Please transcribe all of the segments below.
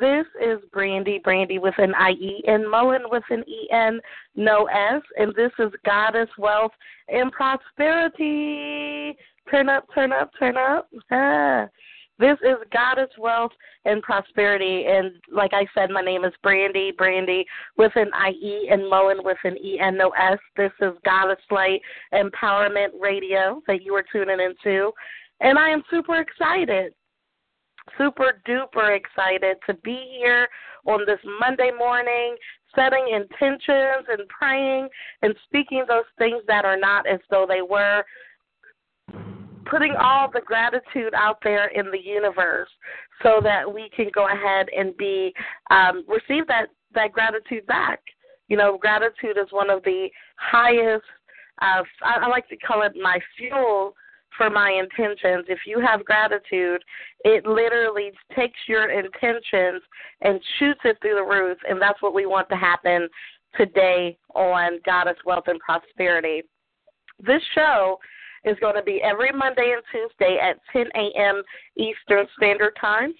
This is Brandie, Brandie with an IE, and Mullen with an EN, no S, and this is Goddess Wealth and Prosperity. Turn up, turn up, turn up. Ah. This is Goddess Wealth and Prosperity, and like I said, my name is Brandie, Brandie with an IE and Mullen with an S. This is Goddess Light Empowerment Radio that you are tuning into, and I am super excited super duper excited to be here on this Monday morning, setting intentions and praying and speaking those things that are not as though they were. Putting all the gratitude out there in the universe so that we can go ahead and be um, receive that that gratitude back. You know, gratitude is one of the highest. Uh, I, I like to call it my fuel for my intentions. If you have gratitude, it literally takes your intentions and shoots it through the roof, and that's what we want to happen today on Goddess Wealth and Prosperity. This show is going to be every Monday and Tuesday at 10 a.m. Eastern Standard Time,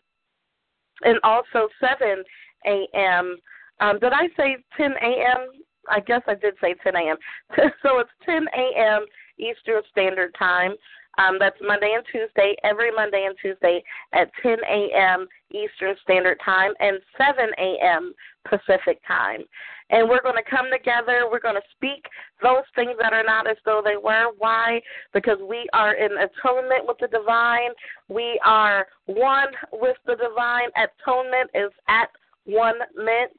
and also 7 a.m. Um, did I say 10 a.m.? I guess I did say 10 a.m. so it's 10 a.m. Eastern Standard Time. Um, that's Monday and Tuesday, every Monday and Tuesday at 10 a.m. Eastern Standard Time and 7 a.m. Pacific Time. And we're going to come together. We're going to speak those things that are not as though they were. Why? Because we are in atonement with the divine. We are one with the divine. Atonement is at one mint.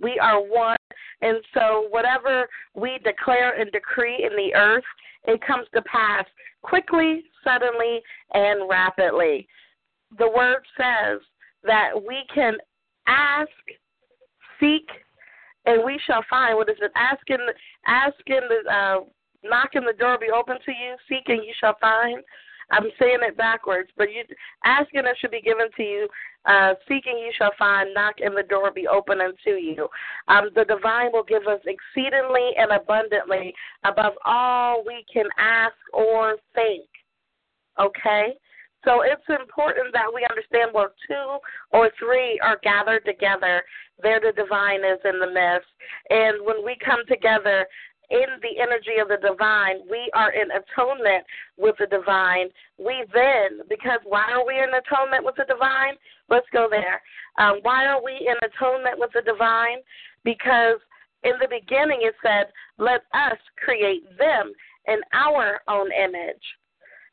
We are one. And so, whatever we declare and decree in the earth, it comes to pass quickly, suddenly, and rapidly. The word says that we can ask, seek, and we shall find. What is it? Asking, asking the, uh, knocking the door be open to you, seeking you shall find. I'm saying it backwards, but you asking it should be given to you. Uh, seeking you shall find. Knock and the door be open unto you. Um, the divine will give us exceedingly and abundantly above all we can ask or think. Okay? So it's important that we understand where two or three are gathered together, there the divine is in the midst. And when we come together, in the energy of the divine. We are in atonement with the divine. We then, because why are we in atonement with the divine? Let's go there. Um, why are we in atonement with the divine? Because in the beginning it said, let us create them in our own image.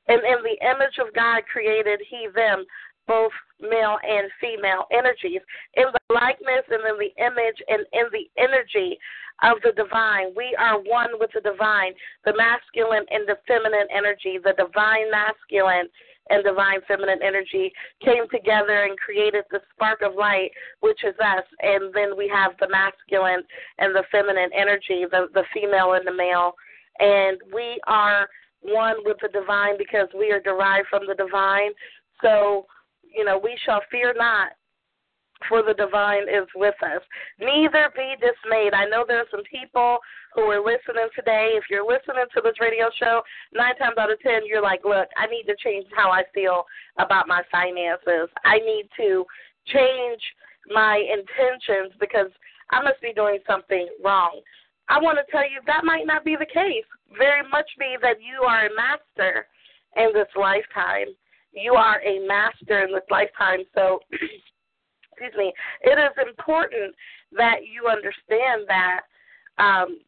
And in the image of God created he them, both male and female energies, in the likeness and in the image and in the energy of the divine. We are one with the divine, the masculine and the feminine energy, the divine masculine and divine feminine energy came together and created the spark of light, which is us. And then we have the masculine and the feminine energy, the, the female and the male. And we are one with the divine because we are derived from the divine. So, you know, we shall fear not for the divine is with us. Neither be dismayed. I know there are some people who are listening today. If you're listening to this radio show, nine times out of ten, you're like, look, I need to change how I feel about my finances. I need to change my intentions because I must be doing something wrong. I want to tell you that might not be the case. Very much be that you are a master in this lifetime. You are a master in this lifetime. So excuse me, it is important that you understand that um,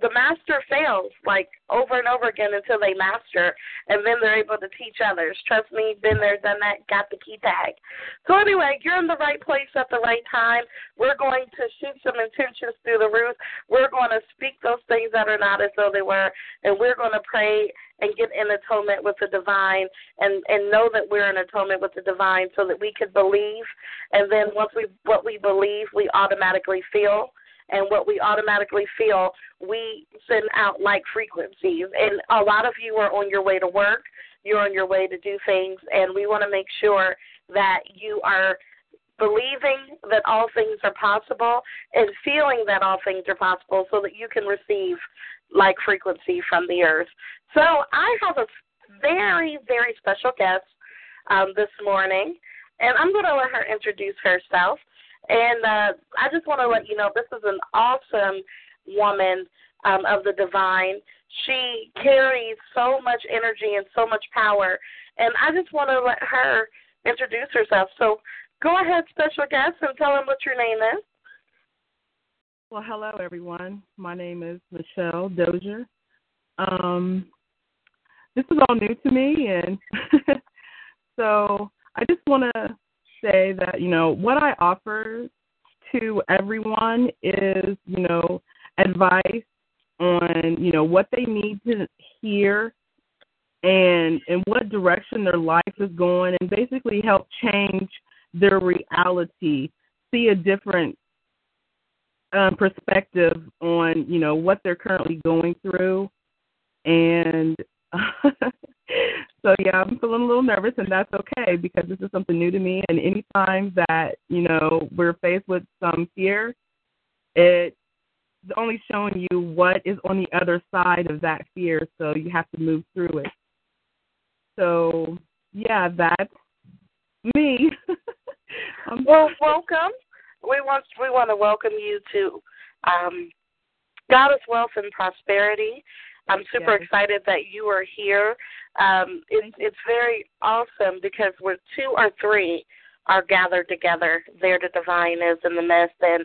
the master fails like over and over again until they master, and then they're able to teach others. Trust me, been there, done that, got the key tag. So anyway, you're in the right place at the right time. We're going to shoot some intentions through the roof. We're going to speak those things that are not as though they were, and we're going to pray and get in atonement with the divine and and know that we're in atonement with the divine so that we could believe and then once we what we believe we automatically feel and what we automatically feel, we send out like frequencies. And a lot of you are on your way to work, you're on your way to do things, and we want to make sure that you are believing that all things are possible and feeling that all things are possible so that you can receive like frequency from the earth. So I have a very, very special guest um, this morning, and I'm going to let her introduce herself. And uh, I just want to let you know this is an awesome woman um, of the divine. She carries so much energy and so much power. And I just want to let her introduce herself. So go ahead, special guest, and tell them what your name is. Well, hello, everyone. My name is Michelle Dozier. Um, this is all new to me, and so I just want to say that you know what I offer to everyone is you know advice on you know what they need to hear and in what direction their life is going and basically help change their reality see a different um, perspective on you know what they're currently going through and so yeah, I'm feeling a little nervous, and that's okay because this is something new to me. And anytime that you know we're faced with some fear, it's only showing you what is on the other side of that fear. So you have to move through it. So yeah, that's me. well, welcome. We want we want to welcome you to um, Goddess Wealth and Prosperity. I'm super yes. excited that you are here. Um, it's it's very awesome because we're two or three are gathered together. There, the divine is in the midst, and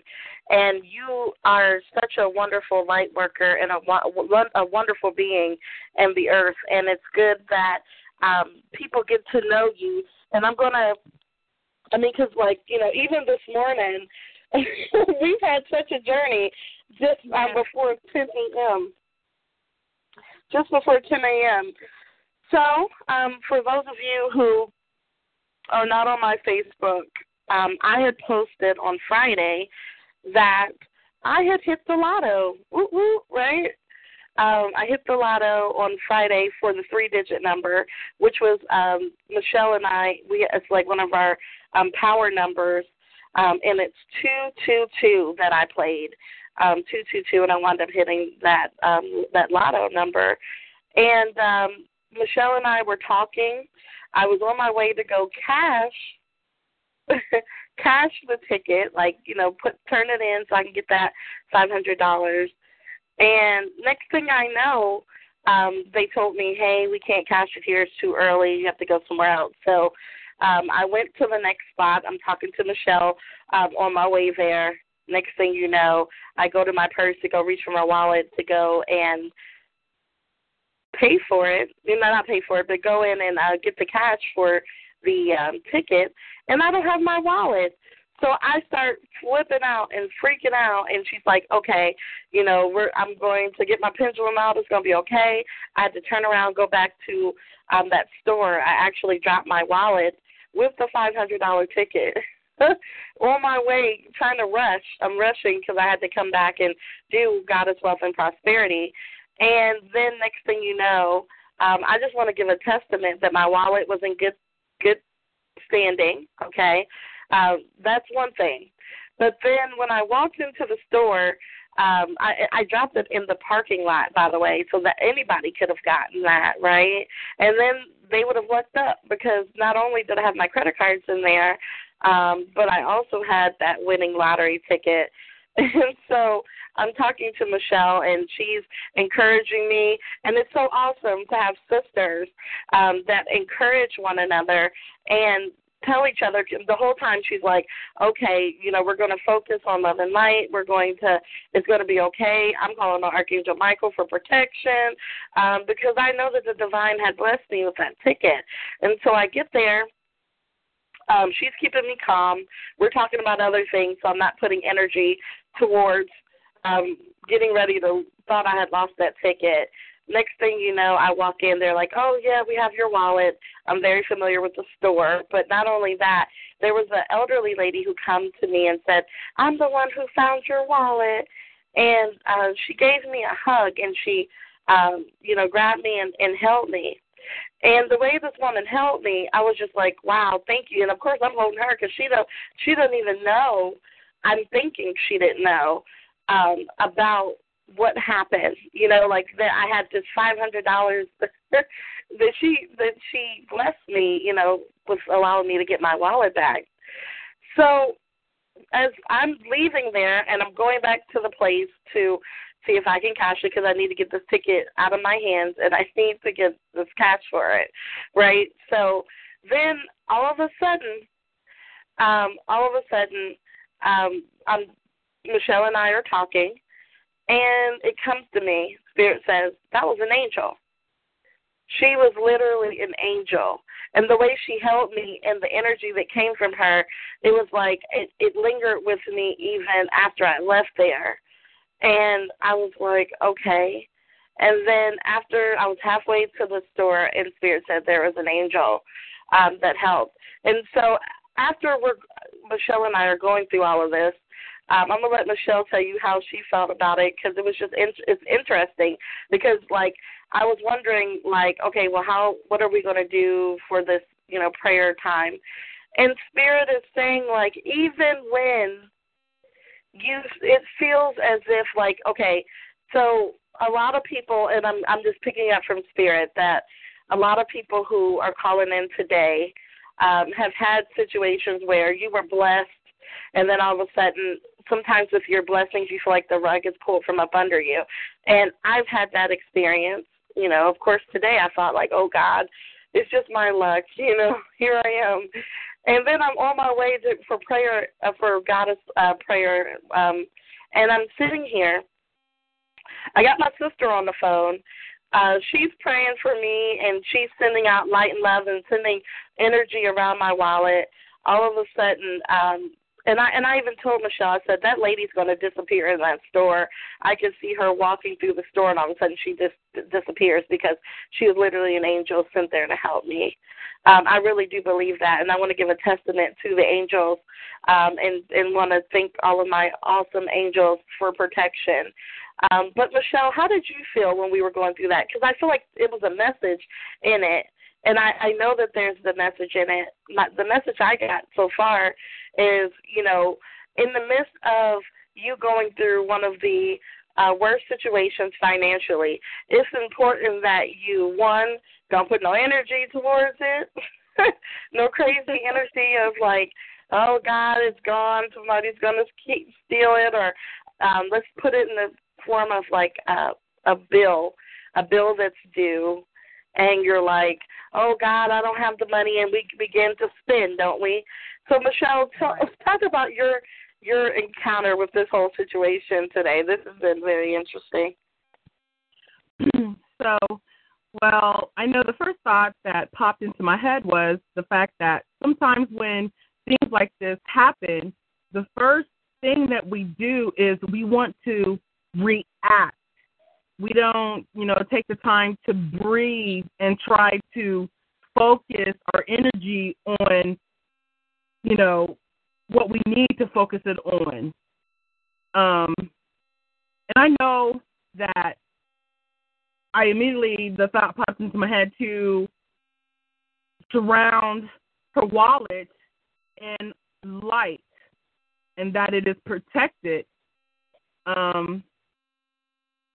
and you are such a wonderful light worker and a a wonderful being in the earth. And it's good that um, people get to know you. And I'm gonna, I mean, because like you know, even this morning, we've had such a journey just um, before 10 a.m just before 10 a.m. So, um, for those of you who are not on my Facebook, um, I had posted on Friday that I had hit the lotto. Woo woo, right? Um, I hit the lotto on Friday for the three digit number, which was um, Michelle and I. We it's like one of our um, power numbers, um, and it's two two two that I played um, two two two, and I wound up hitting that um, that lotto number. And um, Michelle and I were talking. I was on my way to go cash cash the ticket, like you know, put turn it in so I can get that five hundred dollars. And next thing I know, um, they told me, "Hey, we can't cash it here. It's too early. You have to go somewhere else." So um, I went to the next spot. I'm talking to Michelle um, on my way there, next thing you know, I go to my purse to go reach for my wallet to go and pay for it. You know, not pay for it, but go in and uh, get the cash for the um, ticket, and I don't have my wallet. So I start flipping out and freaking out, and she's like, "Okay, you know, we're I'm going to get my pendulum out. It's gonna be okay." I had to turn around, go back to um that store. I actually dropped my wallet with the five hundred dollar ticket. on my way trying to rush. I'm rushing because I had to come back and do Goddess Wealth and Prosperity. And then next thing you know, um, I just want to give a testament that my wallet was in good good standing. Okay, uh, that's one thing. But then when I walked into the store, um, I, I dropped it in the parking lot, by the way, so that anybody could have gotten that, right? And then they would have looked up because not only did I have my credit cards in there, um, but I also had that winning lottery ticket. And so I'm talking to Michelle, and she's encouraging me. And it's so awesome to have sisters um, that encourage one another. And tell each other the whole time she's like okay you know we're going to focus on love and light we're going to it's going to be okay i'm calling on archangel michael for protection um because i know that the divine had blessed me with that ticket and so i get there um she's keeping me calm we're talking about other things so i'm not putting energy towards um getting ready to thought i had lost that ticket next thing you know, I walk in, they're like, oh, yeah, we have your wallet. I'm very familiar with the store. But not only that, there was an elderly lady who come to me and said, I'm the one who found your wallet. And uh, she gave me a hug and she, um, you know, grabbed me and, and held me. And the way this woman held me, I was just like, "Wow, thank you." And of course, I'm holding her because she don't, she doesn't even know. I'm thinking she didn't know um, about what happened. You know, like that I had this five hundred dollars that she that she blessed me, you know, with allowing me to get my wallet back. So as I'm leaving there and I'm going back to the place to see if I can cash it because I need to get this ticket out of my hands and I need to get this cash for it, right? So then all of a sudden, um, all of a sudden, um, I'm Michelle and I are talking, and it comes to me, Spirit says, that was an angel. She was literally an angel. And the way she held me and the energy that came from her, it was like it, it lingered with me even after I left there. And I was like, okay. And then after I was halfway to the store, and Spirit said there was an angel um, that helped. And so after we're Michelle and I are going through all of this, um, I'm gonna let Michelle tell you how she felt about it because it was just in- it's interesting because like I was wondering like okay well how what are we gonna do for this you know prayer time, and Spirit is saying like even when you it feels as if like okay so a lot of people and I'm I'm just picking up from Spirit that a lot of people who are calling in today um, have had situations where you were blessed and then all of a sudden sometimes with your blessings you feel like the rug is pulled from up under you. And i've had that experience. You know of course today i thought like oh god it's just my luck. You know here i am and then i'm on my way to for prayer uh, for goddess uh prayer um and i'm sitting here i got my sister on the phone uh, she's praying for me and she's sending out light and love and sending energy around my wallet. All of a sudden, um, and I and I even told Michelle, I said that lady's going to disappear in that store. I could see her walking through the store, and all of a sudden she just disappears because she is literally an angel sent there to help me. Um, I really do believe that, and I want to give a testament to the angels, um, and and want to thank all of my awesome angels for protection. Um, but Michelle, how did you feel when we were going through that? Because I feel like it was a message in it and I, I know that there's the message in it. My, the message I got so far is, you know, in the midst of you going through one of the uh, worst situations financially, it's important that you one don't put no energy towards it, no crazy energy of like, oh God, it's gone, somebody's gonna keep steal it, or um, let's put it in the form of like a, a bill, a bill that's due and you're like, oh God, I don't have the money, and we begin to spend, don't we? So Michelle, talk, talk about your your encounter with this whole situation today. This has been very interesting. so, well, I know the first thought that popped into my head was the fact that sometimes when things like this happen, the first thing that we do is we want to react we don't, you know, take the time to breathe and try to focus our energy on, you know, what we need to focus it on. Um, and I know that I immediately the thought popped into my head to surround her wallet in light and that it is protected. Um,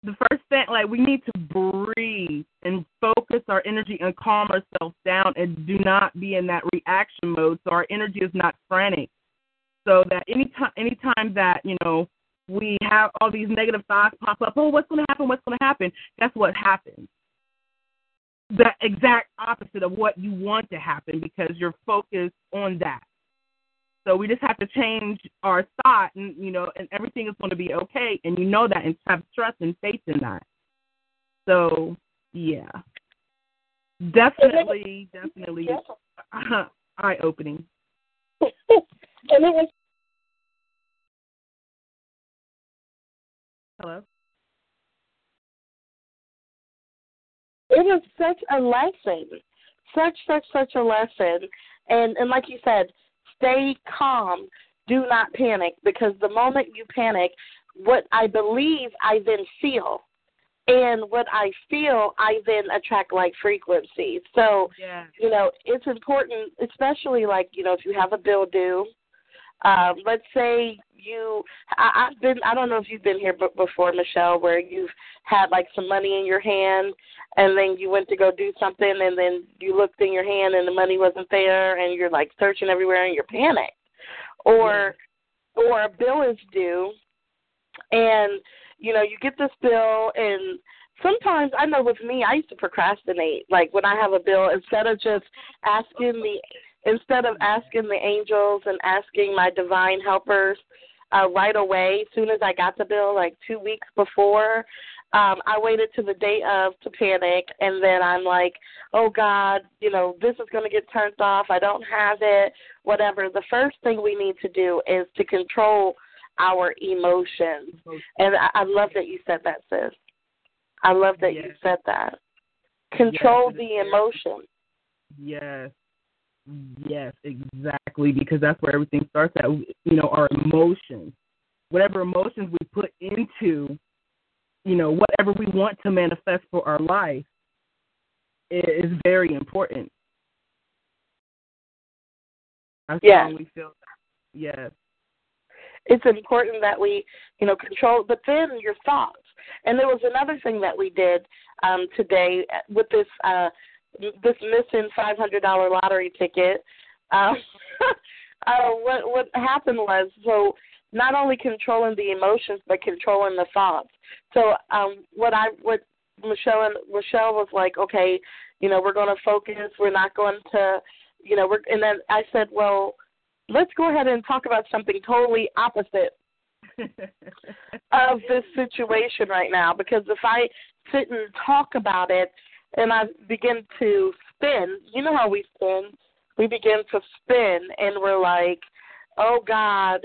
the first thing, like we need to breathe and focus our energy and calm ourselves down and do not be in that reaction mode so our energy is not frantic. So that anytime anytime that, you know, we have all these negative thoughts pop up, oh, what's gonna happen, what's gonna happen, guess what happens? the exact opposite of what you want to happen because you're focused on that. So we just have to change our thought, and you know, and everything is going to be okay, and you know that, and have trust and faith in that. So yeah, definitely, definitely uh, eye opening. and it was Hello. it was such a lesson, such such such a lesson, and and like you said, stay calm, do not panic because the moment you panic, what I believe I then feel, and what I feel I then attract like frequencies. So Yeah. you know it's important, especially like you know if you have a bill due. Um, let's say you, I, I've been, I don't know if you've been here b- before, Michelle, where you've had like some money in your hand, and then you went to go do something, and then you looked in your hand and the money wasn't there, and you're like searching everywhere, and you're panicked, or, or a bill is due, and you know you get this bill, and sometimes I know with me, I used to procrastinate. Like when I have a bill, instead of just asking the instead of asking the angels and asking my divine helpers uh, right away, as soon as I got the bill, like two weeks before, um, I waited to the day of to panic, and then I'm like, oh God, you know, this is going to get turned off. I don't have it, whatever. The first thing we need to do is to control our emotions. And I, I love that you said that, sis. I love that you said that. Control Yes, the emotion. Yes. Yes, exactly. Because that's where everything starts at. You know, our emotions. Whatever emotions we put into, you know, whatever we want to manifest for our life is very important. I Yes. strongly feel. Yes. it's important that we, you know, control. But then your thoughts. And there was another thing that we did um, today with this uh, this missing five hundred dollar lottery ticket. Um, uh, what what happened was so not only controlling the emotions but controlling the thoughts. So um, what I what Michelle and Michelle was like, okay, you know, we're going to focus. We're not going to, you know, we're and then I said, well let's go ahead and talk about something totally opposite of this situation right now because if I sit and talk about it and I begin to spin, you know how we spin. We begin to spin and we're like, Oh God,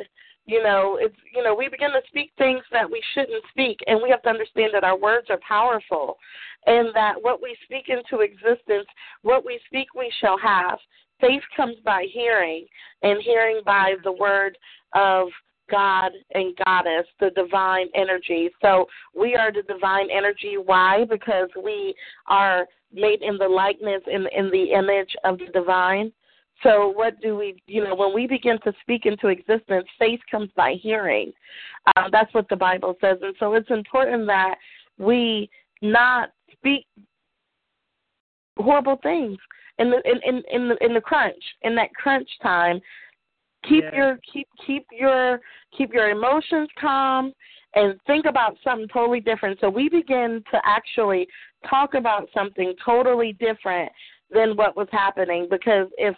you know, it's you know, we begin to speak things that we shouldn't speak and we have to understand that our words are powerful and that what we speak into existence, what we speak we shall have. Faith comes by hearing and hearing by the word of God and Goddess, the divine energy. So we are the divine energy. Why? Because we are made in the likeness in in the image of the divine. So what do we, you know, when we begin to speak into existence, faith comes by hearing. Um, that's what the Bible says, and so it's important that we not speak horrible things in the in in in the, in the crunch in that crunch time. Keep Yes. your keep keep your keep your emotions calm and think about something totally different. So we begin to actually talk about something totally different than what was happening because if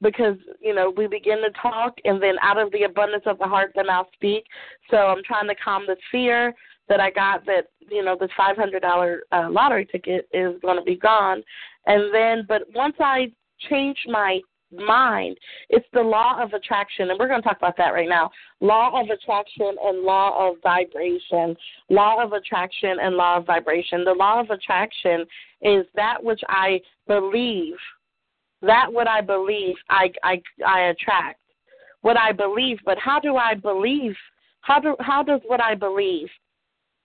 because you know we begin to talk and then out of the abundance of the heart the mouth speak so i'm trying to calm the fear that i got that you know this five hundred dollar uh, lottery ticket is going to be gone and then but once i change my mind it's the law of attraction and we're going to talk about that right now law of attraction and law of vibration law of attraction and law of vibration the law of attraction is that which i believe that what I believe I I I attract. What I believe, but how do I believe? How do how does what I believe?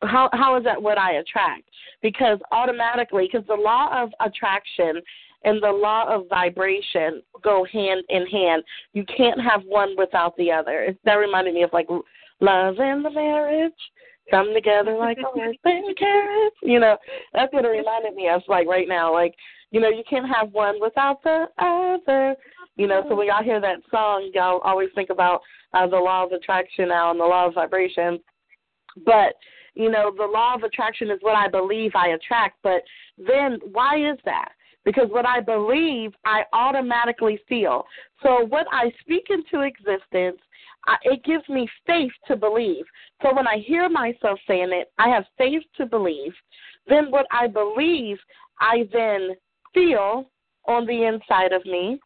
How how is that what I attract? Because automatically, because the law of attraction and the law of vibration go hand in hand. You can't have one without the other. That reminded me of like love and the marriage come together like a horse and carrots. You know, that's what it reminded me of. Like right now, like you know, you can't have one without the other. You know, so when y'all hear that song, y'all always think about uh, the law of attraction now and the law of vibration. But you know, the law of attraction is what I believe I attract. But then, why is that? Because what I believe, I automatically feel. So what I speak into existence, it gives me faith to believe. So when I hear myself saying it, I have faith to believe. Then what I believe, I then feel on the inside of me.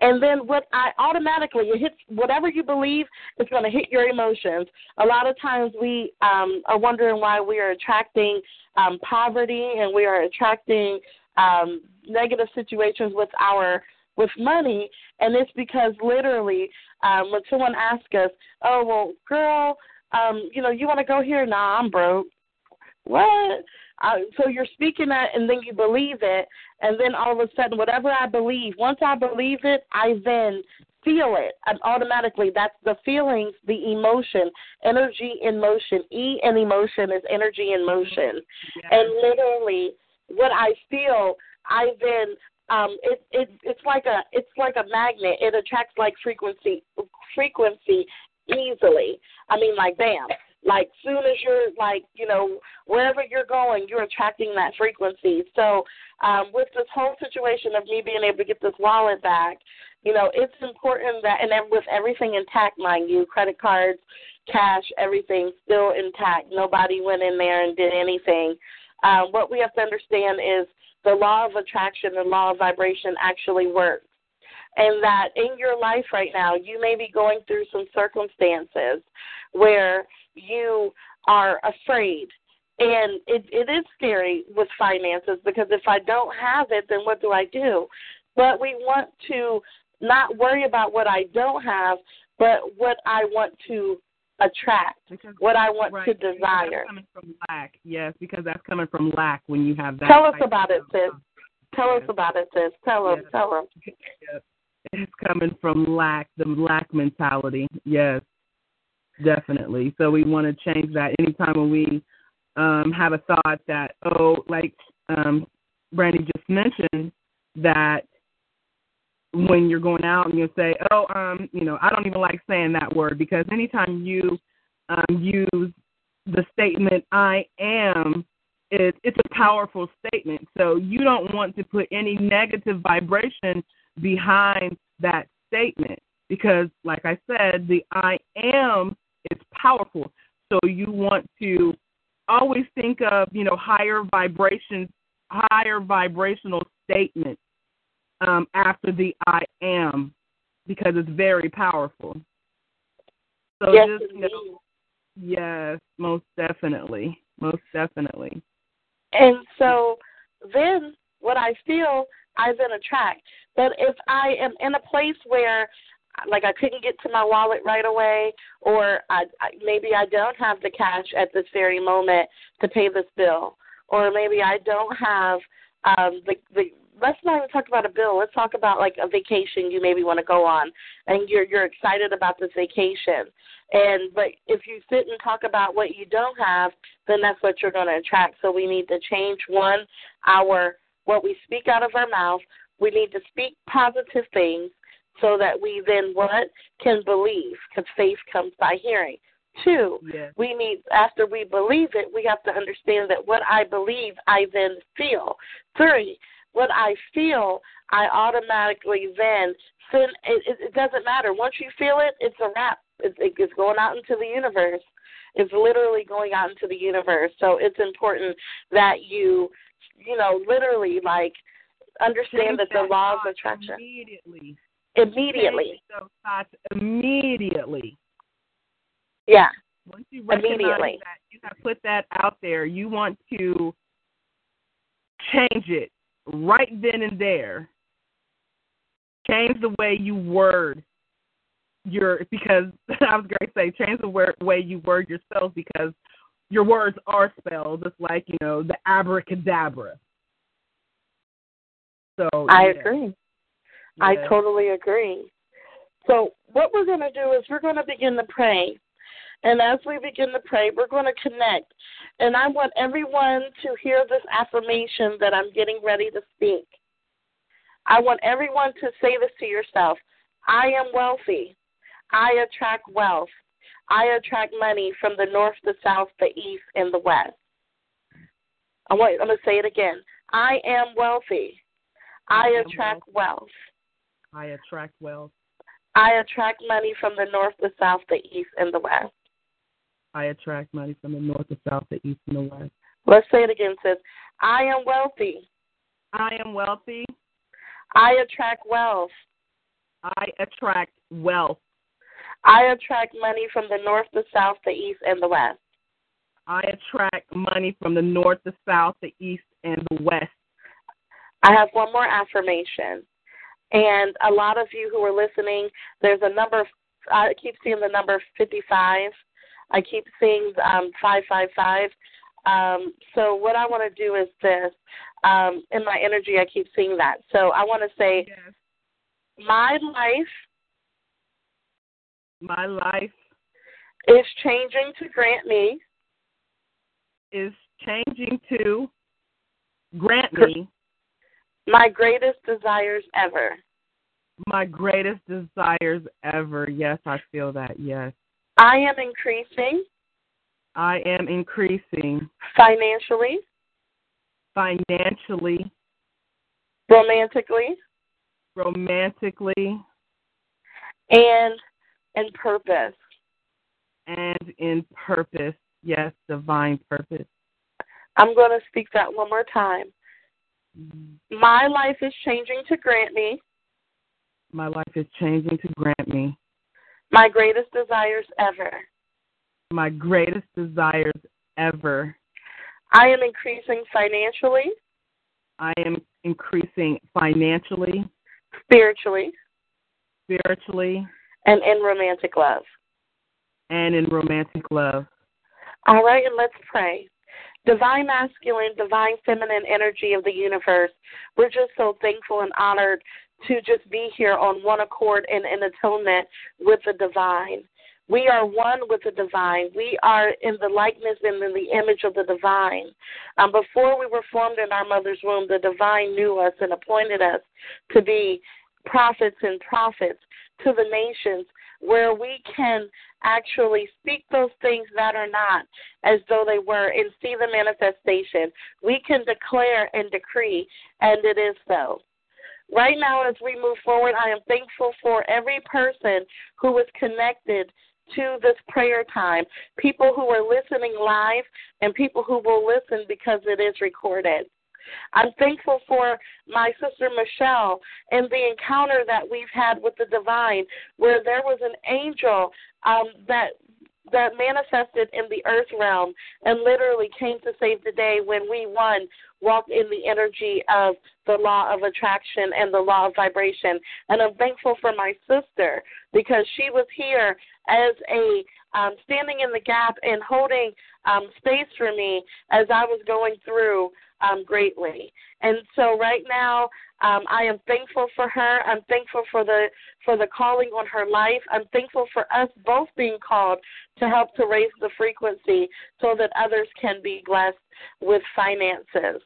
And then what I automatically it hits whatever you believe is going to hit your emotions. A lot of times we um, are wondering why we are attracting um, poverty and we are attracting um, negative situations with our with money, and it's because literally um, when someone asks us, "Oh well, girl, um, you know, you want to go here? Nah, I'm broke." What? Uh, so you're speaking that, and then you believe it, and then all of a sudden, whatever I believe, once I believe it, I then feel it, and automatically that's the feelings, the emotion, energy in motion. E and emotion is energy in motion, yes. and literally, what I feel, I then um it it it's like a it's like a magnet it attracts like frequency frequency easily i mean like bam like soon as you're like, you know, wherever you're going, you're attracting that frequency. So um, with this whole situation of me being able to get this wallet back, you know, it's important that and then with everything intact, mind you, credit cards, cash, everything still intact. Nobody went in there and did anything. Um, what we have to understand is the law of attraction and law of vibration actually works. And that in your life right now, you may be going through some circumstances where you are afraid. And it, it is scary with finances because if I don't have it, then what do I do? But we want to not worry about what I don't have, but what I want to attract, because, what I want right, to desire. coming from lack, yes, because that's coming from lack when you have that. Tell us about it, sis. Tell yes. us about it, sis. Tell yes. them. Tell them. Yes. It's coming from lack, the lack mentality. Yes. Definitely. So we want to change that anytime when we um, have a thought that, oh, like um, Brandie just mentioned, that when you're going out and you say, oh, um, you know, I don't even like saying that word because anytime you um, use the statement I am, it, it's a powerful statement. So you don't want to put any negative vibration behind that statement because, like I said, the I am is powerful. So you want to always think of, you know, higher vibrations, higher vibrational statements um, after the I am because it's very powerful. So yes, just, you know, yes, most definitely. Most definitely. And so then what I feel I then attract. But if I am in a place where like I couldn't get to my wallet right away, or I, I maybe I don't have the cash at this very moment to pay this bill, or maybe I don't have um, the the. Let's not even talk about a bill. Let's talk about like a vacation you maybe want to go on, and you're you're excited about this vacation. And but if you sit and talk about what you don't have, then that's what you're going to attract. So we need to change one our what we speak out of our mouth. We need to speak positive things so that we then what can believe because faith comes by hearing two yes. we need after we believe it we have to understand that what i believe i then feel three what i feel i automatically then send it, it, it doesn't matter. Once you feel it it's a wrap. It, it's going out into the universe. It's literally going out into the universe. So it's important that you you know literally like understand that the law of attraction immediately. Immediately. Those thoughts immediately. Yeah. Once you recognize that you have put that out there, you want to change it right then and there. Change the way you word your because I was going to say change the word, way you word yourself because your words are spelled just like you know the abracadabra. So I yeah. agree. I totally agree. So, what we're going to do is we're going to begin to pray. And as we begin to pray, we're going to connect. And I want everyone to hear this affirmation that I'm getting ready to speak. I want everyone to say this to yourself I am wealthy. I attract wealth. I attract money from the north, the south, the east, and the west. I want, I'm going to say it again. I am wealthy. I attract wealth. I attract wealth. I attract money from the north, the south, the east, and the west. I attract money from the north, the south, the east, and the west. Let's say it again, sis. I am wealthy. I am wealthy. I attract wealth. I attract wealth. I attract money from the north, the south, the east, and the west. I attract money from the north, the south, the east, and the west. I have one more affirmation. And a lot of you who are listening, there's a number, I keep seeing the number 55. I keep seeing um, 555. Um, so what I want to do is this. Um, in my energy, I keep seeing that. So I want to say, yes. my life, my life is changing to grant me, is changing to grant me my greatest desires ever. My greatest desires ever. Yes, I feel that. Yes. I am increasing. I am increasing financially, financially, romantically, romantically, and in purpose. And in purpose. Yes, divine purpose. I'm going to speak that one more time. Mm-hmm. My life is changing to grant me. My life is changing to grant me. My greatest desires ever. My greatest desires ever. I am increasing financially. I am increasing financially, spiritually, spiritually, and in romantic love. And in romantic love. All right, and let's pray. Divine masculine, divine feminine energy of the universe, we're just so thankful and honored to just be here on one accord and in atonement with the divine. We are one with the divine. We are in the likeness and in the image of the divine. Um, before we were formed in our mother's womb, the divine knew us and appointed us to be prophets and prophets to the nations where we can actually speak those things that are not as though they were and see the manifestation. We can declare and decree, and it is so. Right now, as we move forward, I am thankful for every person who is connected to this prayer time, people who are listening live and people who will listen because it is recorded. I'm thankful for my sister Michelle and the encounter that we've had with the divine, where there was an angel um, that that manifested in the earth realm and literally came to save the day when we one walked in the energy of the law of attraction and the law of vibration. And I'm thankful for my sister because she was here as a um, standing in the gap and holding um, space for me as I was going through um, greatly. And so right now, um, I am thankful for her. I'm thankful for the for the calling on her life. I'm thankful for us both being called to help to raise the frequency so that others can be blessed with finances.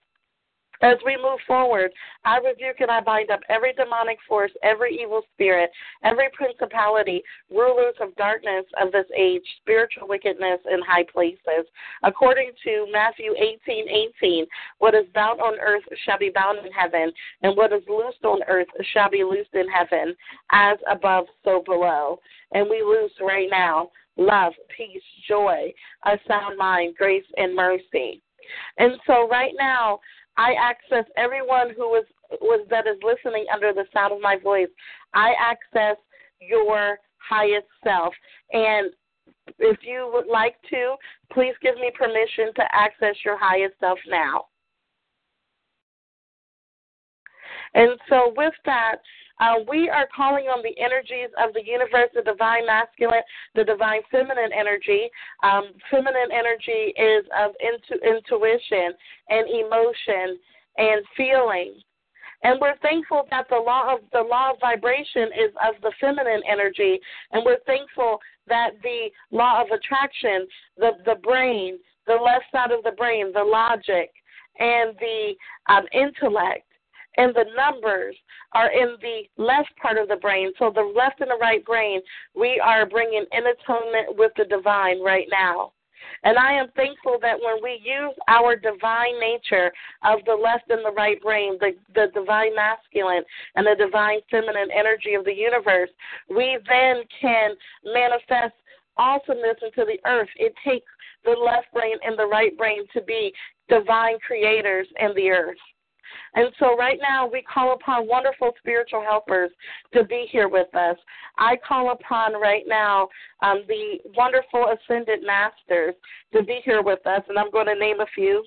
As we move forward, I rebuke and I bind up every demonic force, every evil spirit, every principality, rulers of darkness of this age, spiritual wickedness in high places. According to Matthew 18 18, what is bound on earth shall be bound in heaven, and what is loosed on earth shall be loosed in heaven, as above, so below. And we loose right now love, peace, joy, a sound mind, grace, and mercy. And so, right now, I access everyone who is was that is listening under the sound of my voice. I access your highest self. And if you would like to, please give me permission to access your highest self now. And so, with that, uh, we are calling on the energies of the universe, the divine masculine, the divine feminine energy. Um, feminine energy is of intu- intuition and emotion and feeling. And we're thankful that the law of the law of vibration is of the feminine energy, and we're thankful that the law of attraction, the the brain, the left side of the brain, the logic, and the um, intellect and the numbers are in the left part of the brain. So the left and the right brain, we are bringing in atonement with the divine right now. And I am thankful that when we use our divine nature of the left and the right brain, the, the divine masculine and the divine feminine energy of the universe, we then can manifest awesomeness into the earth. It takes the left brain and the right brain to be divine creators in the earth. And so right now we call upon wonderful spiritual helpers to be here with us. I call upon right now um, the wonderful ascended masters to be here with us, and I'm going to name a few.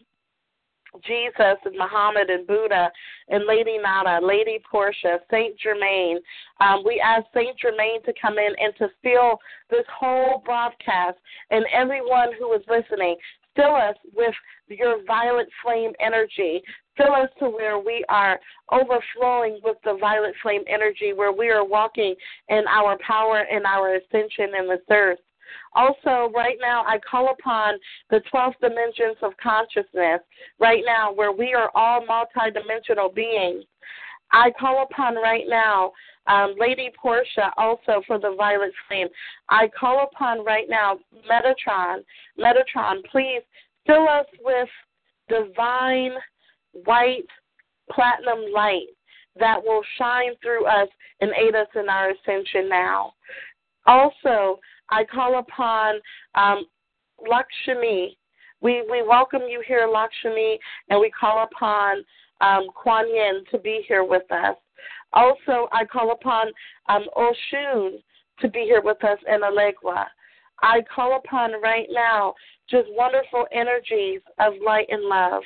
Jesus and Muhammad and Buddha and Lady Nada, Lady Portia, Saint Germain. Um, we ask Saint Germain to come in and to fill this whole broadcast and everyone who is listening. Fill us with your violet flame energy. Fill us to where we are overflowing with the violet flame energy, where we are walking in our power and our ascension in this earth. Also, right now, I call upon the 12 dimensions of consciousness, right now, where we are all multidimensional beings. I call upon right now um, Lady Portia also for the Violet Flame. I call upon right now Metatron. Metatron, please fill us with divine white platinum light that will shine through us and aid us in our ascension now. Also, I call upon um, Lakshmi. We we welcome you here, Lakshmi, and we call upon um, Kuan Yin to be here with us. Also, I call upon um, Oshun to be here with us in Elegua. I call upon right now just wonderful energies of light and love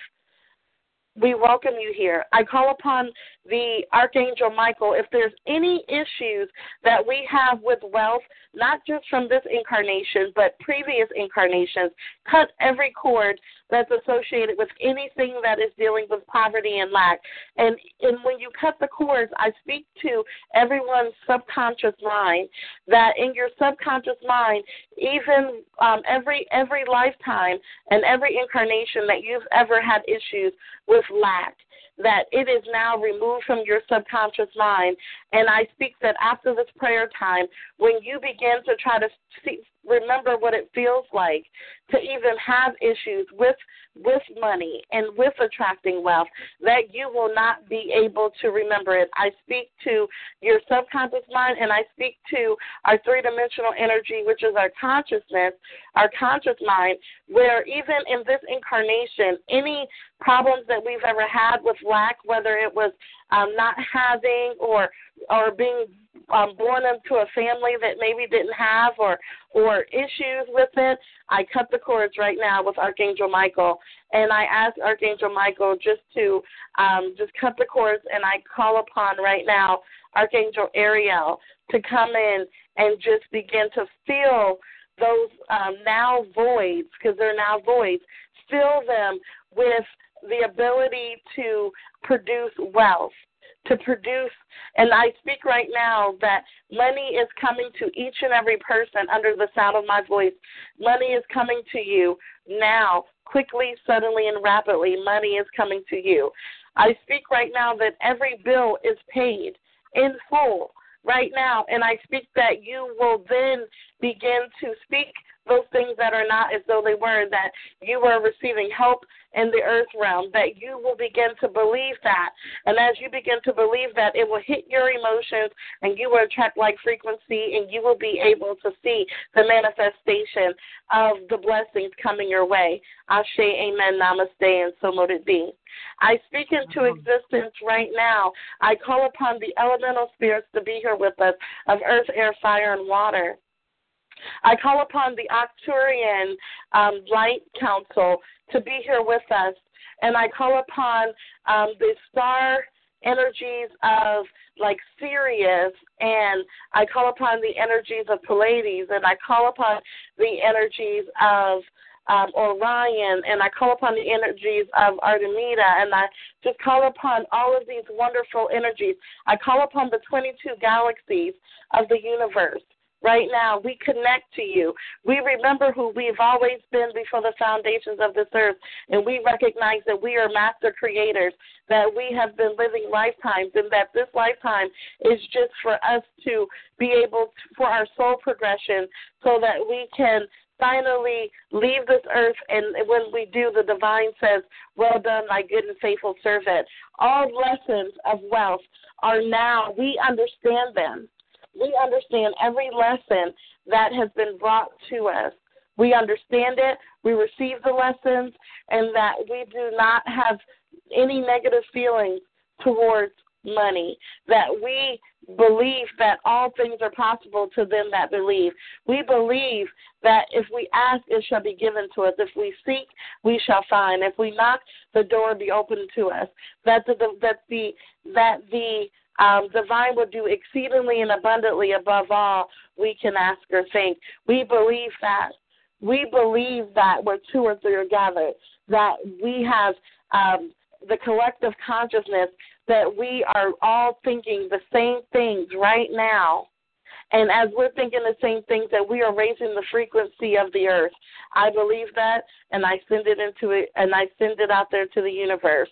we welcome you here. I call upon the Archangel Michael if there's any issues that we have with wealth, not just from this incarnation, but previous incarnations, cut every cord that's associated with anything that is dealing with poverty and lack. And, and when you cut the cords, I speak to everyone's subconscious mind that in your subconscious mind, even um, every every lifetime and every incarnation that you've ever had issues with lack, that it is now removed from your subconscious mind. And I speak that after this prayer time, when you begin to try to see, remember what it feels like to even have issues with with money and with attracting wealth that you will not be able to remember it. I speak to your subconscious mind and I speak to our three dimensional energy, which is our consciousness, our conscious mind, where even in this incarnation, any problems that we've ever had with lack, whether it was um, not having or or being um, born into a family that maybe didn't have or or issues with it, I cut the cords right now with Archangel Michael, and I ask Archangel Michael just to um, just cut the cords, and I call upon right now Archangel Ariel to come in and just begin to fill those um, now voids, because they're now voids, fill them with the ability to produce wealth to produce. And I speak right now that money is coming to each and every person under the sound of my voice. Money is coming to you now, quickly, suddenly, and rapidly. Money is coming to you. I speak right now that every bill is paid in full right now, and I speak that you will then begin to speak those things that are not as though they were, that you are receiving help in the earth realm, that you will begin to believe that. And as you begin to believe that, it will hit your emotions and you will attract like frequency and you will be able to see the manifestation of the blessings coming your way. Ashe, amen, namaste, and so mote it be. I speak into existence right now. I call upon the elemental spirits to be here with us of earth, air, fire, and water. I call upon the Arcturian um, Light Council to be here with us, and I call upon um, the star energies of like Sirius, and I call upon the energies of Pleiades, and I call upon the energies of um, Orion, and I call upon the energies of Artemida, and I just call upon all of these wonderful energies. I call upon the 22 galaxies of the universe right now. We connect to you. We remember who we've always been before the foundations of this earth, and we recognize that we are master creators, that we have been living lifetimes, and that this lifetime is just for us to be able to, for our soul progression so that we can finally leave this earth, and when we do, the divine says, Well done, my good and faithful servant. All lessons of wealth are now, we understand them. We understand every lesson that has been brought to us. We understand it, we receive the lessons, and that we do not have any negative feelings towards money, that we believe that all things are possible to them that believe. We believe that if we ask, it shall be given to us. If we seek, we shall find. If we knock, the door be open to us. That the that the that the um, divine will do exceedingly and abundantly above all we can ask or think. We believe that. We believe that where two or three are gathered, that we have um, the collective consciousness that we are all thinking the same things right now. And as we're thinking the same things, that we are raising the frequency of the earth. I believe that, and I send it into it, and I send it out there to the universe.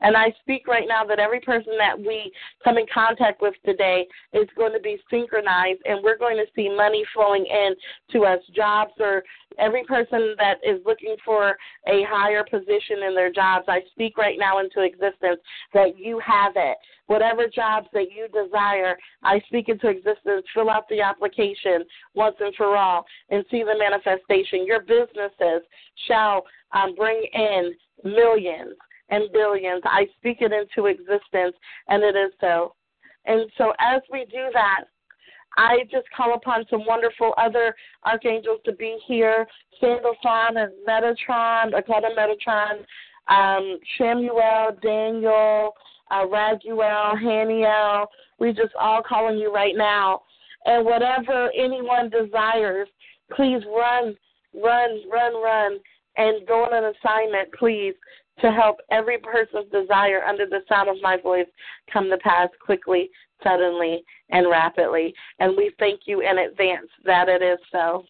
And I speak right now that every person that we come in contact with today is going to be synchronized, and we're going to see money flowing in to us, jobs, or every person that is looking for a higher position in their jobs. I speak right now into existence that you have it. Whatever jobs that you desire, I speak into existence. Fill out the application once and for all and see the manifestation. Your businesses shall um, bring in millions and billions. I speak it into existence, and it is so. And so, as we do that, I just call upon some wonderful other archangels to be here Sandalphon and Metatron, Akata Metatron, um, Daniel, uh, Raguel, Haniel. We just all calling you right now. And whatever anyone desires, please run, run, run, run, and go on an assignment, please to help every person's desire under the sound of my voice come to pass quickly, suddenly, and rapidly. And we thank you in advance that it is so.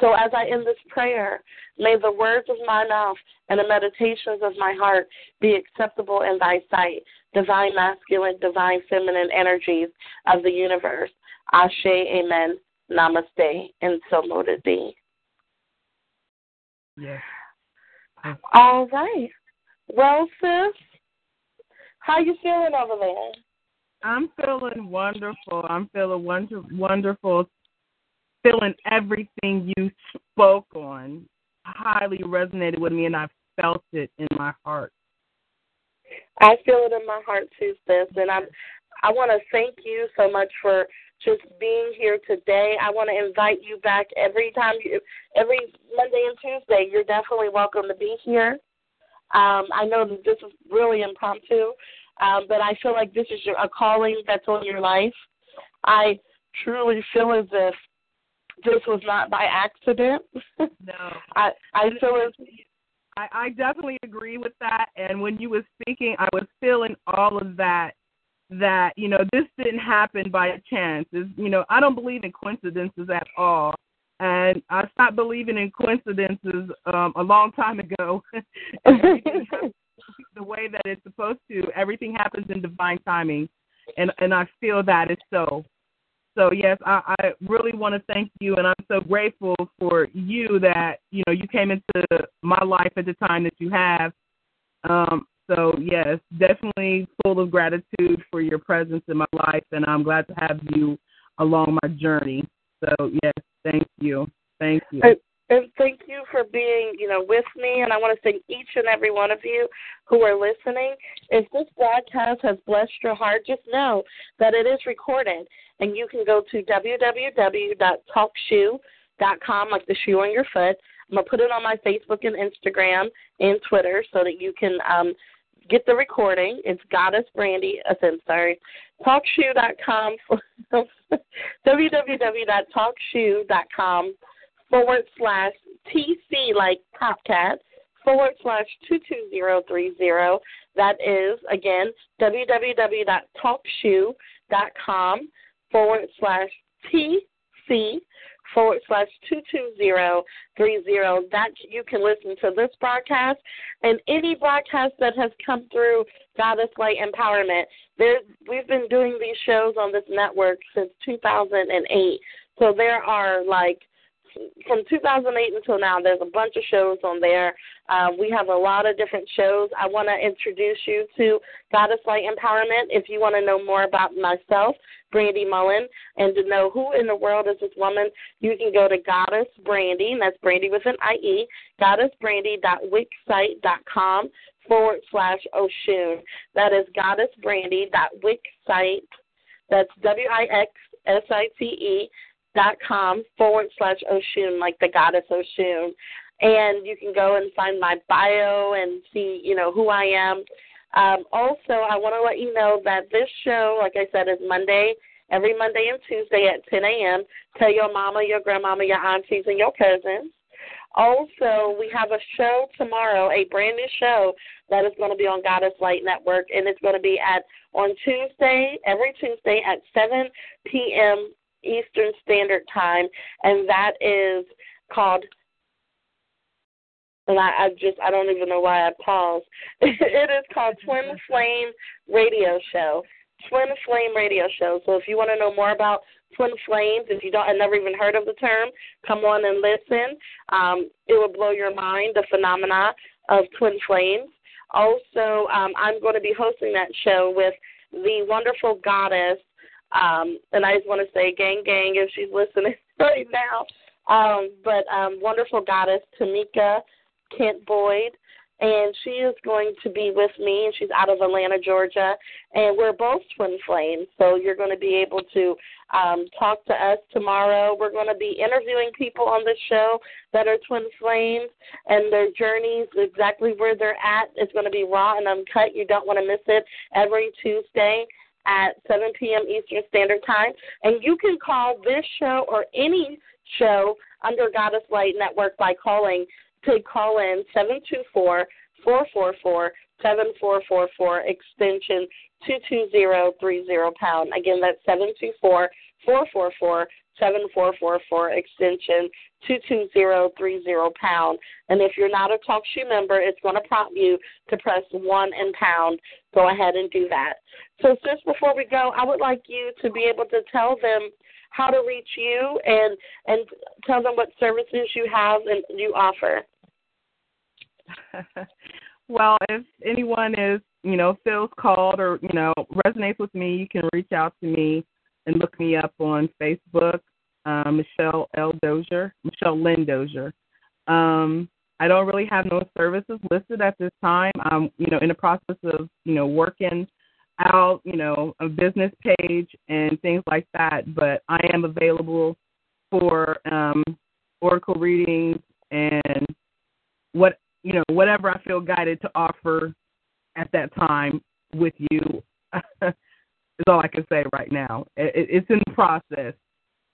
So as I end this prayer, may the words of my mouth and the meditations of my heart be acceptable in thy sight, divine masculine, divine feminine energies of the universe. Ashe, amen, namaste, and so mote it be. Yes. All right. Well, sis, how you feeling over there? I'm feeling wonderful. I'm feeling wonder, wonderful. Feeling everything you spoke on highly resonated with me, and I felt it in my heart. I feel it in my heart too, sis, and I'm. I want to thank you so much for just being here today. I want to invite you back every time you, every Monday and Tuesday. You're definitely welcome to be here. Um, I know that this is really impromptu, um, but I feel like this is your, a calling that's on your life. I truly feel as if this was not by accident. No, I I feel as I, I definitely agree with that. And when you were speaking, I was feeling all of that that you know this didn't happen by chance. It's, you know, I don't believe in coincidences at all, and I stopped believing in coincidences um, a long time ago. the way that it's supposed to. Everything happens in divine timing, and and I feel that is so. So yes, I, I really want to thank you, and I'm so grateful for you that you know you came into my life at the time that you have. Um, so, yes, definitely full of gratitude for your presence in my life, and I'm glad to have you along my journey. So, yes, thank you. Thank you. And, and thank you for being, you know, with me. And I want to thank each and every one of you who are listening. If this broadcast has blessed your heart, just know that it is recorded, and you can go to www.talkshoe.com, like the shoe on your foot. I'm gonna put it on my Facebook and Instagram and Twitter so that you can um, get the recording. It's Goddess Brandie. I'm sorry. Talkshoe.com. www.talkshoe.com forward slash TC like Top Cat forward slash 22030. That is, again, www.talkshoe.com forward slash TC forward slash two two zero three zero. That you can listen to this broadcast and any broadcast that has come through Goddess Light Empowerment. There, we've been doing these shows on this network since 2008. So there are like from 2008 until now, there's a bunch of shows on there. Uh, we have a lot of different shows. I want to introduce you to Goddess Light Empowerment. If you want to know more about myself, Brandie Mullen, and to know who in the world is this woman, you can go to Goddess Brandie, and that's Brandie with an IE, goddessbrandie.wixsite.com forward slash Oshun. That is goddessbrandie.wixsite. That's W I X S I T E dot com forward slash Oshun, like the goddess Oshun. And you can go and find my bio and see, you know, who I am. Um, also, I want to let you know that this show, like I said, is Monday, every Monday and Tuesday at 10 a.m. Tell your mama, your grandmama, your aunties, and your cousins. Also, we have a show tomorrow, a brand new show that is going to be on Goddess Light Network, and it's going to be at on Tuesday, every Tuesday at 7 p.m. Eastern Standard Time, and that is called. And I, I just I don't even know why I paused. it is called Twin Flame Radio Show. Twin Flame Radio Show. So if you want to know more about twin flames. If you don't, I've never even heard of the term, come on and listen. Um, it will blow your mind the phenomena of twin flames. Also, um, I'm going to be hosting that show with the wonderful goddess, um, and I just want to say, gang, gang, if she's listening right now. Um, but um, wonderful goddess Tamika Kent Boyd and she is going to be with me, and she's out of Atlanta, Georgia, and we're both twin flames. So you're going to be able to um, talk to us tomorrow. We're going to be interviewing people on this show that are twin flames and their journeys, exactly where they're at. It's going to be raw and uncut. You don't want to miss it every Tuesday at 7 p.m. Eastern Standard Time. And you can call this show or any show under Goddess Light Network by calling to call in 724 444 7444 extension 22030 pound. Again, that's 724 444 7444 extension 22030 pound. And if you're not a TalkShoe member, it's going to prompt you to press 1 and pound. Go ahead and do that. So, just before we go, I would like you to be able to tell them how to reach you and and tell them what services you have and you offer. well, if anyone is, you know, feels called or, you know, resonates with me, you can reach out to me and look me up on Facebook, uh, Michelle L. Dozier, Michelle Lynn Dozier. Um, I don't really have no services listed at this time. I'm, you know, in the process of, you know, working out, you know, a business page and things like that. But I am available for um, oracle readings and what you know, whatever I feel guided to offer at that time with you is all I can say right now. It, it's in the process.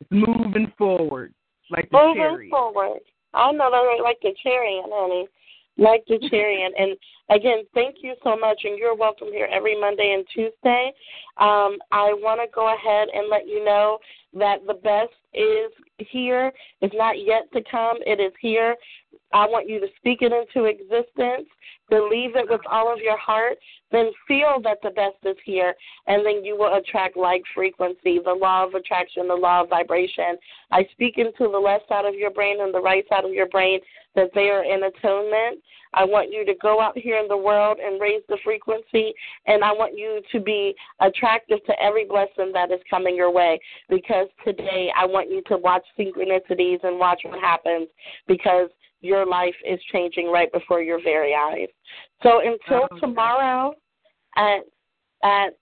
It's moving forward, like the moving chariot. forward. I know that like the chariot, honey. Like the chariot. and again, thank you so much, and you're welcome here every Monday and Tuesday. Um, I want to go ahead and let you know that the best is here. It's not yet to come. It is here. I want you to speak it into existence, believe it with all of your heart, then feel that the best is here, and then you will attract like frequency, the law of attraction, the law of vibration. I speak into the left side of your brain and the right side of your brain that they are in atonement. I want you to go out here in the world and raise the frequency, and I want you to be attractive to every blessing that is coming your way. Because today I want you to watch synchronicities and watch what happens because your life is changing right before your very eyes. So until oh, tomorrow at at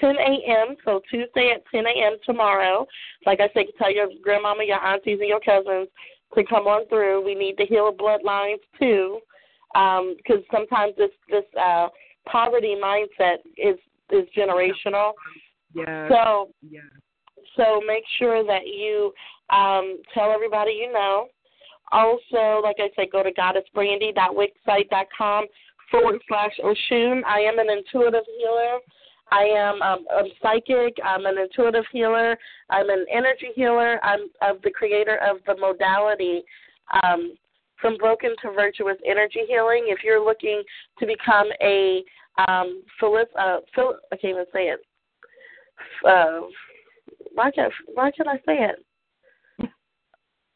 10 a.m. So Tuesday at 10 a.m. tomorrow. Like I said, tell your grandmama, your aunties, and your cousins to come on through. We need to heal bloodlines too, because um, sometimes this this uh, poverty mindset is is generational. Yeah. So yeah. So make sure that you um, tell everybody you know. Also, like I said, go to goddessbrandie.wixsite.com forward slash Oshun. I am an intuitive healer. I am um, a psychic. I'm an intuitive healer. I'm an energy healer. I'm of the creator of the modality um, from broken to virtuous energy healing. If you're looking to become a um, Philip, uh, Phil, I can't even say it. Uh, why can't why can't I say it?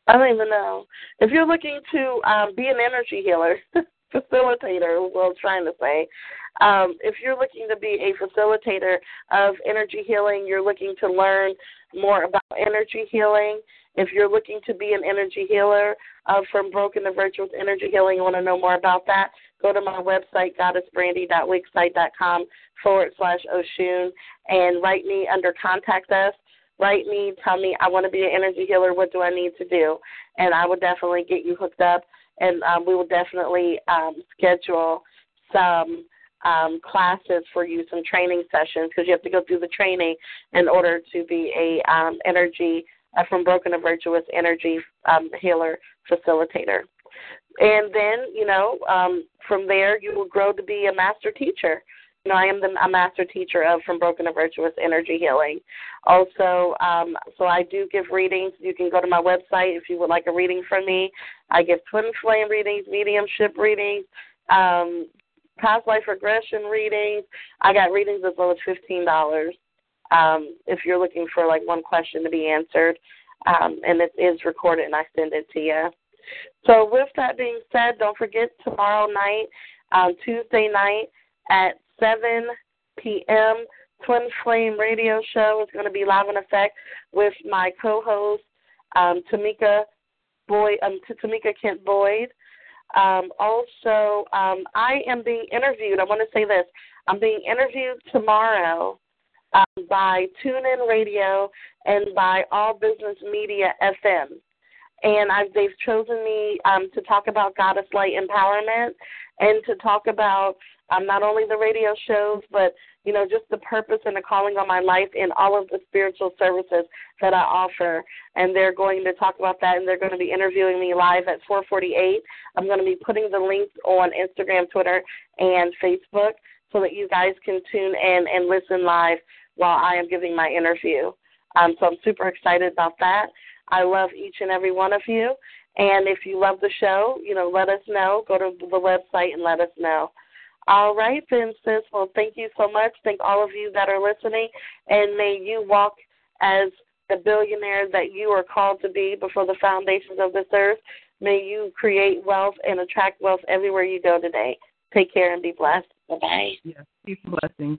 I don't even know. If you're looking to um, be an energy healer, facilitator, what I was trying to say, um, if you're looking to be a facilitator of energy healing, you're looking to learn more about energy healing. If you're looking to be an energy healer uh, from Broken to Virtuous Energy Healing, you want to know more about that, go to my website, goddessbrandie.wixsite.com forward slash Oshun, and write me under Contact Us write me, tell me I want to be an energy healer. What do I need to do? And I will definitely get you hooked up, and um, we will definitely um, schedule some um, classes for you, some training sessions, because you have to go through the training in order to be a um, energy uh, from broken to virtuous energy um, healer facilitator. And then, you know, um, from there you will grow to be a master teacher you know, I am the a master teacher of From Broken to Virtuous Energy Healing. Also, um, so I do give readings. You can go to my website if you would like a reading from me. I give twin flame readings, mediumship readings, um, past life regression readings. I got readings as low as fifteen dollars. Um, if you're looking for like one question to be answered, um, and it is recorded and I send it to you. So with that being said, don't forget tomorrow night, um, Tuesday night at 7 p.m. Twin Flame Radio Show is going to be live in effect with my co-host um, Tamika um, Tamika Kent Boyd. Um, also, um, I am being interviewed. I want to say this: I'm being interviewed tomorrow um, by TuneIn Radio and by All Business Media FM, and I've, they've chosen me um, to talk about Goddess Light Empowerment and to talk about um, not only the radio shows, but you know, just the purpose and the calling on my life in all of the spiritual services that I offer. And they're going to talk about that, and they're going to be interviewing me live at 4:48. I'm going to be putting the links on Instagram, Twitter, and Facebook so that you guys can tune in and listen live while I am giving my interview. Um, so I'm super excited about that. I love each and every one of you. And if you love the show, you know, let us know. Go to the website and let us know. All right, then, sis. Well, thank you so much. Thank all of you that are listening, and may you walk as the billionaire that you are called to be before the foundations of this earth. May you create wealth and attract wealth everywhere you go today. Take care and be blessed. Bye bye. Yeah, peace and blessings.